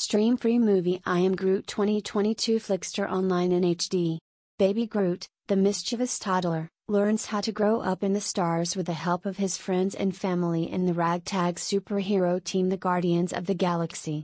Stream free movie I Am Groot 2022 Flixtor Online in HD. Baby Groot, the mischievous toddler, learns how to grow up in the stars with the help of his friends and family in the ragtag superhero team the Guardians of the Galaxy.